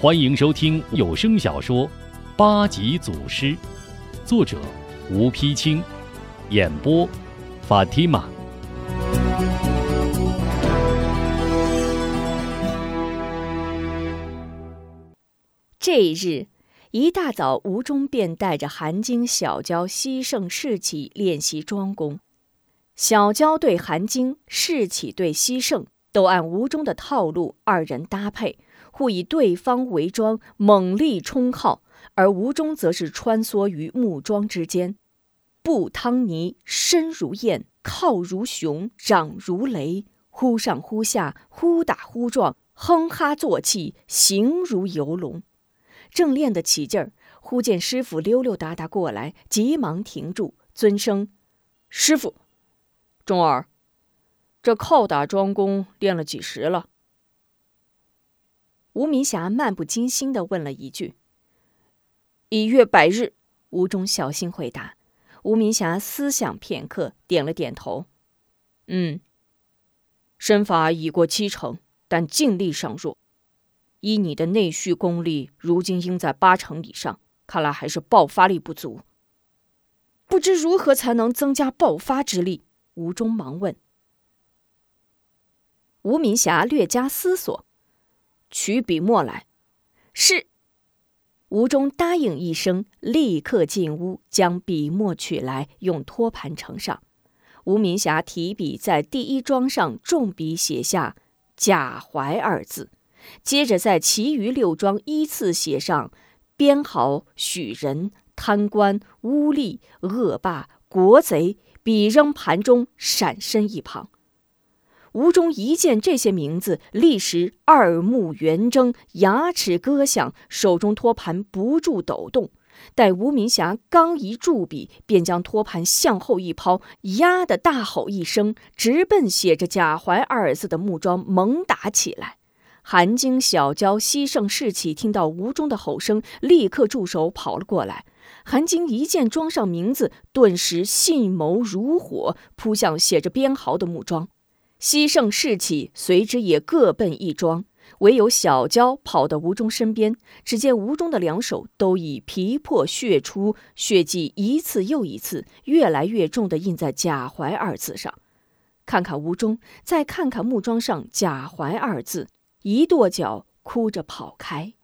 欢迎收听有声小说《八级祖师》，作者吴丕清，演播法蒂玛。这一日一大早，吴中便带着韩晶、小娇、西胜、士起练习庄功。小娇对韩晶，士起对西胜，都按吴中的套路，二人搭配。互以对方为庄，猛力冲靠，而吴中则是穿梭于木桩之间，步汤泥，身如燕，靠如熊，掌如雷，忽上忽下，忽打忽撞，哼哈作气，形如游龙。正练得起劲儿，忽见师傅溜溜达达过来，急忙停住，尊声：“师傅，钟儿，这靠打桩功练了几时了？”吴明霞漫不经心地问了一句：“一月百日。”吴忠小心回答。吴明霞思想片刻，点了点头：“嗯，身法已过七成，但劲力尚弱。依你的内蓄功力，如今应在八成以上，看来还是爆发力不足。不知如何才能增加爆发之力？”吴中忙问。吴明霞略加思索。取笔墨来，是。吴中答应一声，立刻进屋将笔墨取来，用托盘盛上。吴明霞提笔在第一桩上重笔写下“贾怀”二字，接着在其余六桩依次写上编号、许人、贪官、污吏、恶霸、国贼，笔扔盘中，闪身一旁。吴中一见这些名字，立时二目圆睁，牙齿咯响，手中托盘不住抖动。待吴明霞刚一注笔，便将托盘向后一抛，呀的大吼一声，直奔写着“贾怀”二字的木桩猛打起来。韩晶、小娇、西胜、士气听到吴中的吼声，立刻住手跑了过来。韩晶一见装上名字，顿时信眸如火，扑向写着编号的木桩。西胜士气随之也各奔一庄，唯有小娇跑到吴中身边。只见吴中的两手都已皮破血出，血迹一次又一次，越来越重地印在“贾怀”二字上。看看吴中，再看看木桩上“贾怀”二字，一跺脚，哭着跑开。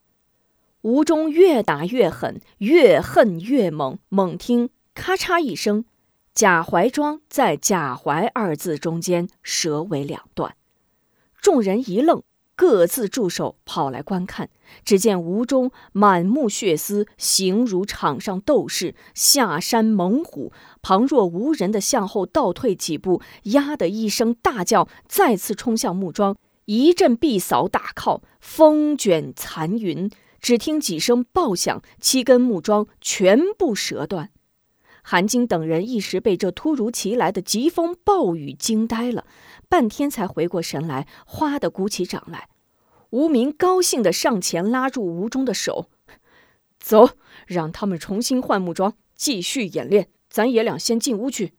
吴中越打越狠，越恨越猛。猛听“咔嚓”一声。贾怀庄在“贾怀”二字中间折为两段，众人一愣，各自驻手，跑来观看。只见吴中满目血丝，形如场上斗士下山猛虎，旁若无人的向后倒退几步，呀的一声大叫，再次冲向木桩，一阵臂扫大靠，风卷残云。只听几声爆响，七根木桩全部折断。韩晶等人一时被这突如其来的疾风暴雨惊呆了，半天才回过神来，哗的鼓起掌来。吴明高兴地上前拉住吴中的手：“走，让他们重新换木桩，继续演练。咱爷俩先进屋去。”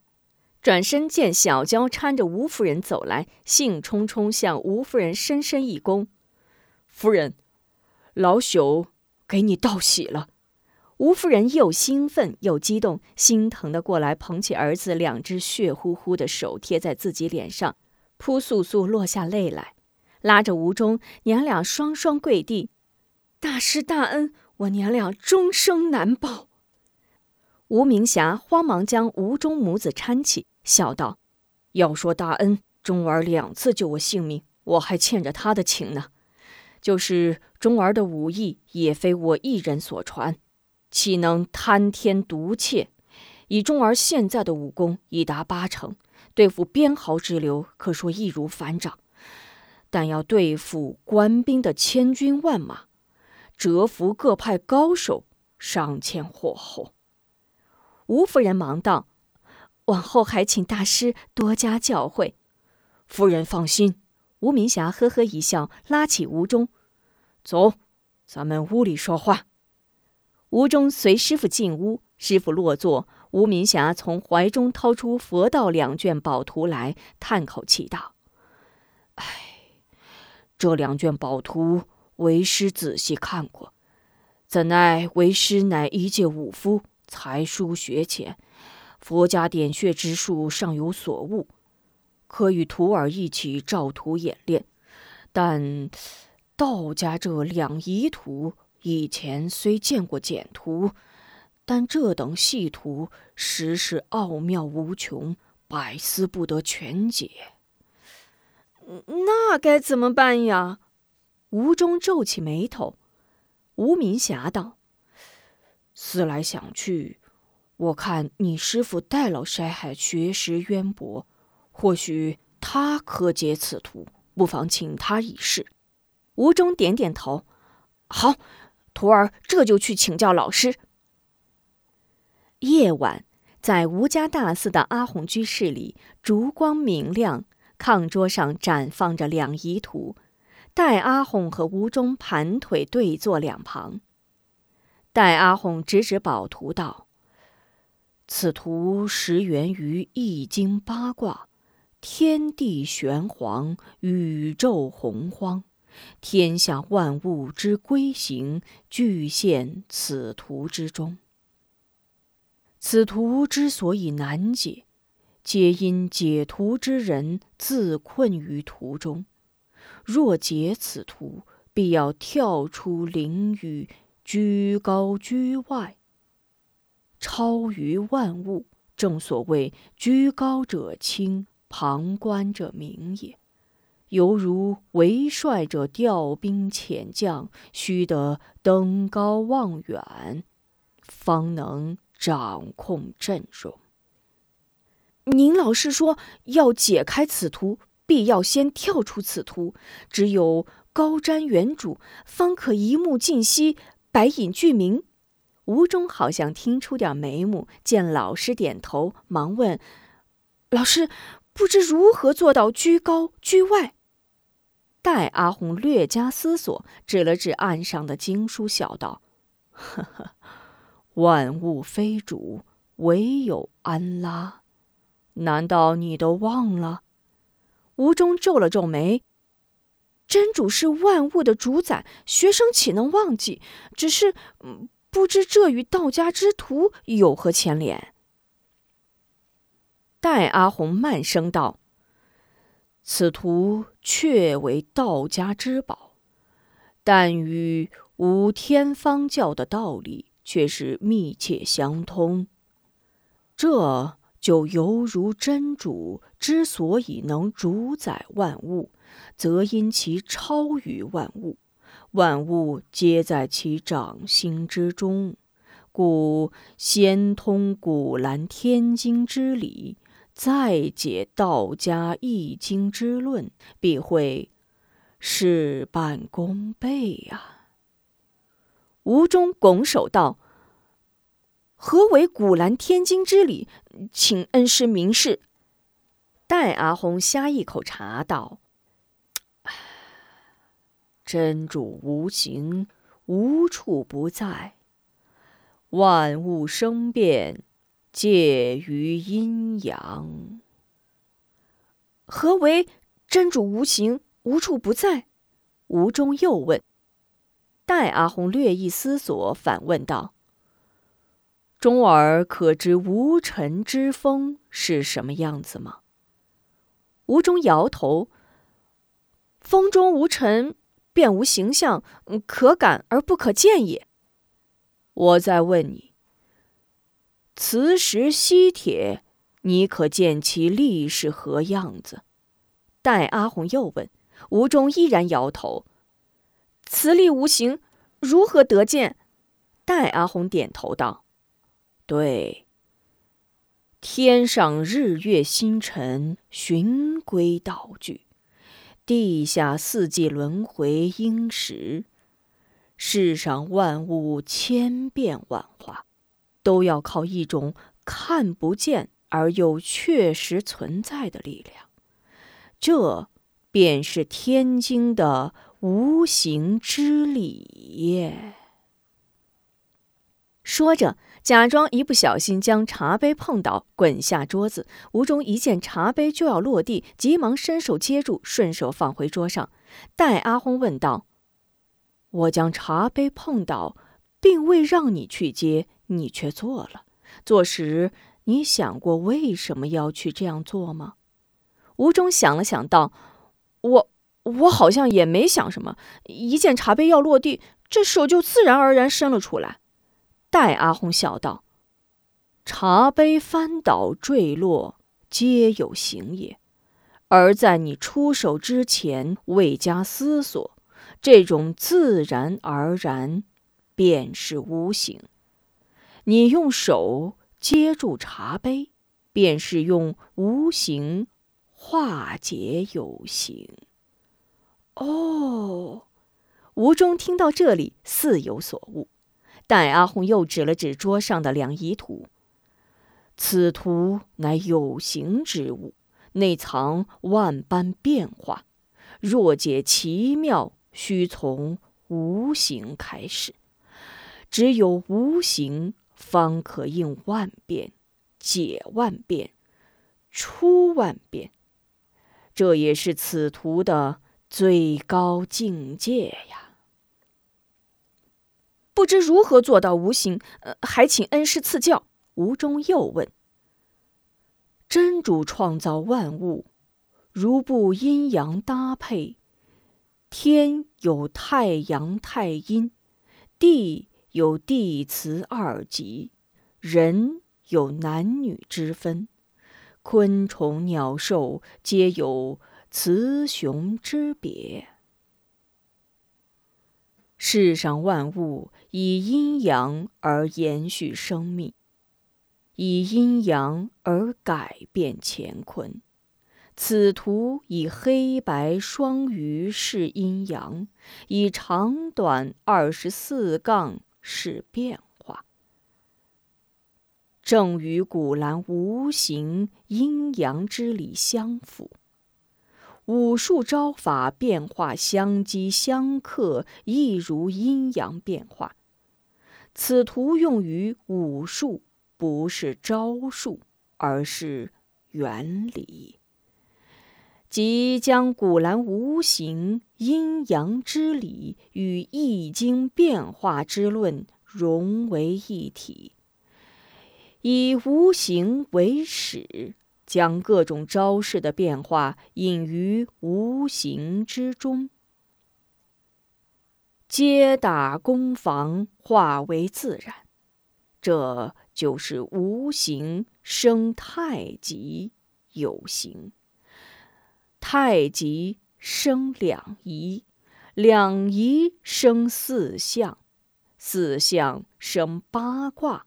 转身见小娇搀着吴夫人走来，兴冲冲向吴夫人深深一躬：“夫人，老朽给你道喜了。”吴夫人又兴奋又激动，心疼的过来捧起儿子两只血乎乎的手贴在自己脸上，扑簌簌落下泪来，拉着吴中娘俩双双跪地：“大师大恩，我娘俩终生难报。”吴明霞慌忙将吴中母子搀起，笑道：“要说大恩，钟儿两次救我性命，我还欠着他的情呢。就是钟儿的武艺，也非我一人所传。”岂能贪天独窃？以钟儿现在的武功已达八成，对付边豪之流可说易如反掌。但要对付官兵的千军万马，折服各派高手，尚欠火候。吴夫人忙道：“往后还请大师多加教诲。”夫人放心。吴明霞呵呵一笑，拉起吴中：“走，咱们屋里说话。”吴中随师傅进屋，师傅落座，吴明霞从怀中掏出佛道两卷宝图来，叹口气道：“唉，这两卷宝图为师仔细看过，怎奈为师乃一介武夫，才疏学浅，佛家点穴之术尚有所悟，可与徒儿一起照图演练。但道家这两仪图，以前虽见过简图，但这等细图实是奥妙无穷，百思不得全解。那该怎么办呀？吴中皱起眉头。吴明霞道：“思来想去，我看你师傅戴老筛海学识渊博，或许他可解此图。”不妨请他一试。吴中点点头，好，徒儿这就去请教老师。夜晚，在吴家大寺的阿红居室里，烛光明亮，炕桌上展放着两仪图，戴阿红和吴中盘腿对坐两旁。戴阿红指指宝图道：“此图实源于《易经》八卦。”天地玄黄，宇宙洪荒，天下万物之归行，俱现此图之中。此图之所以难解，皆因解图之人自困于图中。若解此图，必要跳出灵域，居高居外，超于万物。正所谓居高者清。旁观者明也，犹如为帅者调兵遣将，须得登高望远，方能掌控阵容。您老是说要解开此图，必要先跳出此图，只有高瞻远瞩，方可一目尽悉，百隐俱明。吴中好像听出点眉目，见老师点头，忙问老师。不知如何做到居高居外。待阿红略加思索，指了指岸上的经书，笑道：“呵呵，万物非主，唯有安拉。难道你都忘了？”吴中皱了皱眉：“真主是万物的主宰，学生岂能忘记？只是不知这与道家之徒有何牵连。”戴阿红慢声道：“此图确为道家之宝，但与无天方教的道理却是密切相通。这就犹如真主之所以能主宰万物，则因其超于万物，万物皆在其掌心之中，故先通《古兰天经》之理。”再解道家易经之论，必会事半功倍呀。吴中拱手道：“何为古兰天经之理？请恩师明示。”戴阿红呷一口茶道：“真主无形，无处不在，万物生变。”介于阴阳。何为真主无形，无处不在？吴中又问。待阿红略一思索，反问道：“中儿可知无尘之风是什么样子吗？”吴中摇头：“风中无尘，便无形象，可感而不可见也。”我再问你。磁石吸铁，你可见其力是何样子？待阿红又问，吴中依然摇头。磁力无形，如何得见？待阿红点头道：“对，天上日月星辰循规蹈矩，地下四季轮回应时，世上万物千变万化。”都要靠一种看不见而又确实存在的力量，这便是天经的无形之理。说着，假装一不小心将茶杯碰倒，滚下桌子。吴中一见茶杯就要落地，急忙伸手接住，顺手放回桌上。待阿轰问道：“我将茶杯碰倒，并未让你去接，你却做了。做时，你想过为什么要去这样做吗？吴中想了想，道：“我，我好像也没想什么。一见茶杯要落地，这手就自然而然伸了出来。”戴阿红笑道：“茶杯翻倒坠落，皆有形也；而在你出手之前未加思索，这种自然而然，便是无形。你用手接住茶杯，便是用无形。”化解有形。哦，吴中听到这里似有所悟。但阿红又指了指桌上的两仪图：“此图乃有形之物，内藏万般变化。若解其妙，须从无形开始。只有无形，方可应万变，解万变，出万变。”这也是此图的最高境界呀！不知如何做到无形？呃，还请恩师赐教。吴中又问：“真主创造万物，如不阴阳搭配，天有太阳太阴，地有地磁二极，人有男女之分。”昆虫鸟兽皆有雌雄之别。世上万物以阴阳而延续生命，以阴阳而改变乾坤。此图以黑白双鱼示阴阳，以长短二十四杠是变化。正与古兰无形阴阳之理相符，武术招法变化相激相克，亦如阴阳变化。此图用于武术，不是招数，而是原理，即将古兰无形阴阳之理与易经变化之论融为一体。以无形为始，将各种招式的变化隐于无形之中，皆打攻防化为自然，这就是无形生太极有形，太极生两仪，两仪生四象，四象生八卦。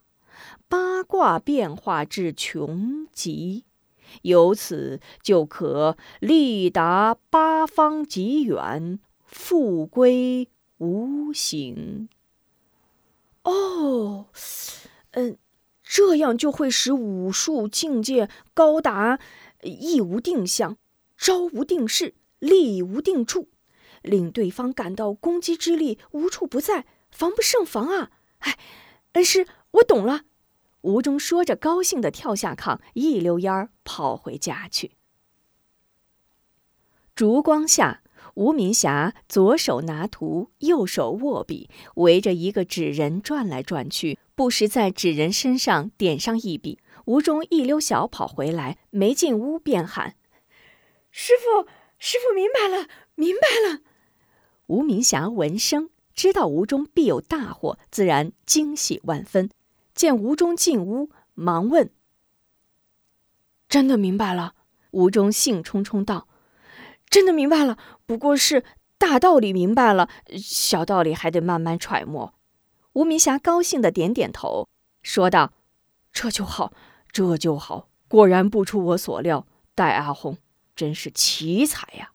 八卦变化至穷极，由此就可力达八方极远，复归无形。哦，嗯，这样就会使武术境界高达一无定向，招无定势，力无定处，令对方感到攻击之力无处不在，防不胜防啊！哎，恩师，我懂了。吴中说着，高兴地跳下炕，一溜烟儿跑回家去。烛光下，吴明霞左手拿图，右手握笔，围着一个纸人转来转去，不时在纸人身上点上一笔。吴中一溜小跑回来，没进屋便喊：“师傅，师傅，明白了，明白了。”吴明霞闻声知道吴中必有大祸，自然惊喜万分。见吴中进屋，忙问：“真的明白了？”吴中兴冲冲道：“真的明白了，不过是大道理明白了，小道理还得慢慢揣摩。”吴明霞高兴的点点头，说道：“这就好，这就好，果然不出我所料，戴阿红真是奇才呀！”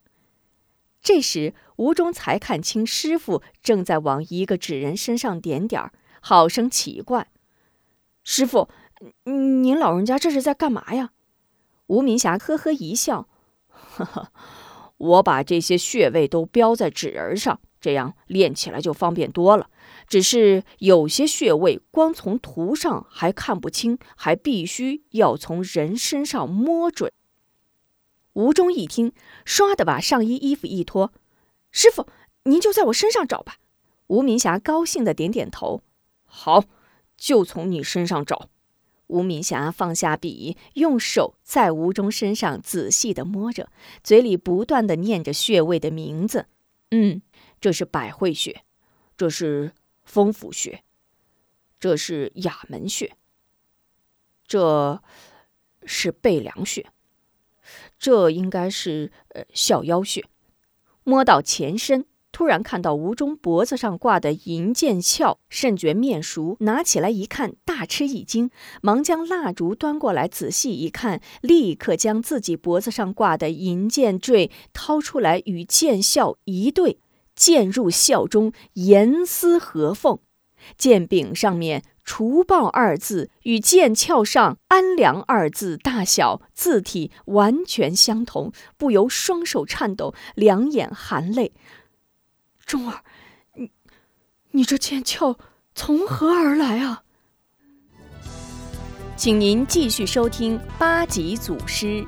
这时，吴中才看清师傅正在往一个纸人身上点点儿，好生奇怪。师傅，您老人家这是在干嘛呀？吴明霞呵呵一笑，呵呵，我把这些穴位都标在纸人上，这样练起来就方便多了。只是有些穴位光从图上还看不清，还必须要从人身上摸准。吴中一听，唰的把上衣衣服一脱，师傅，您就在我身上找吧。吴明霞高兴的点点头：“好，就从你身上找。”吴明霞放下笔，用手在吴中身上仔细的摸着，嘴里不断的念着穴位的名字。嗯，这是百会穴，这是风府穴，这是哑门穴，这是背梁穴，这应该是呃小腰穴。摸到前身。突然看到吴中脖子上挂的银剑鞘，甚觉面熟，拿起来一看，大吃一惊，忙将蜡烛端过来，仔细一看，立刻将自己脖子上挂的银剑坠掏出来，与剑鞘一对，剑入鞘中，严丝合缝。剑柄上面“除暴”二字与剑鞘上“安良”二字大小字体完全相同，不由双手颤抖，两眼含泪。钟儿，你你这剑鞘从何而来啊？请您继续收听八级祖师。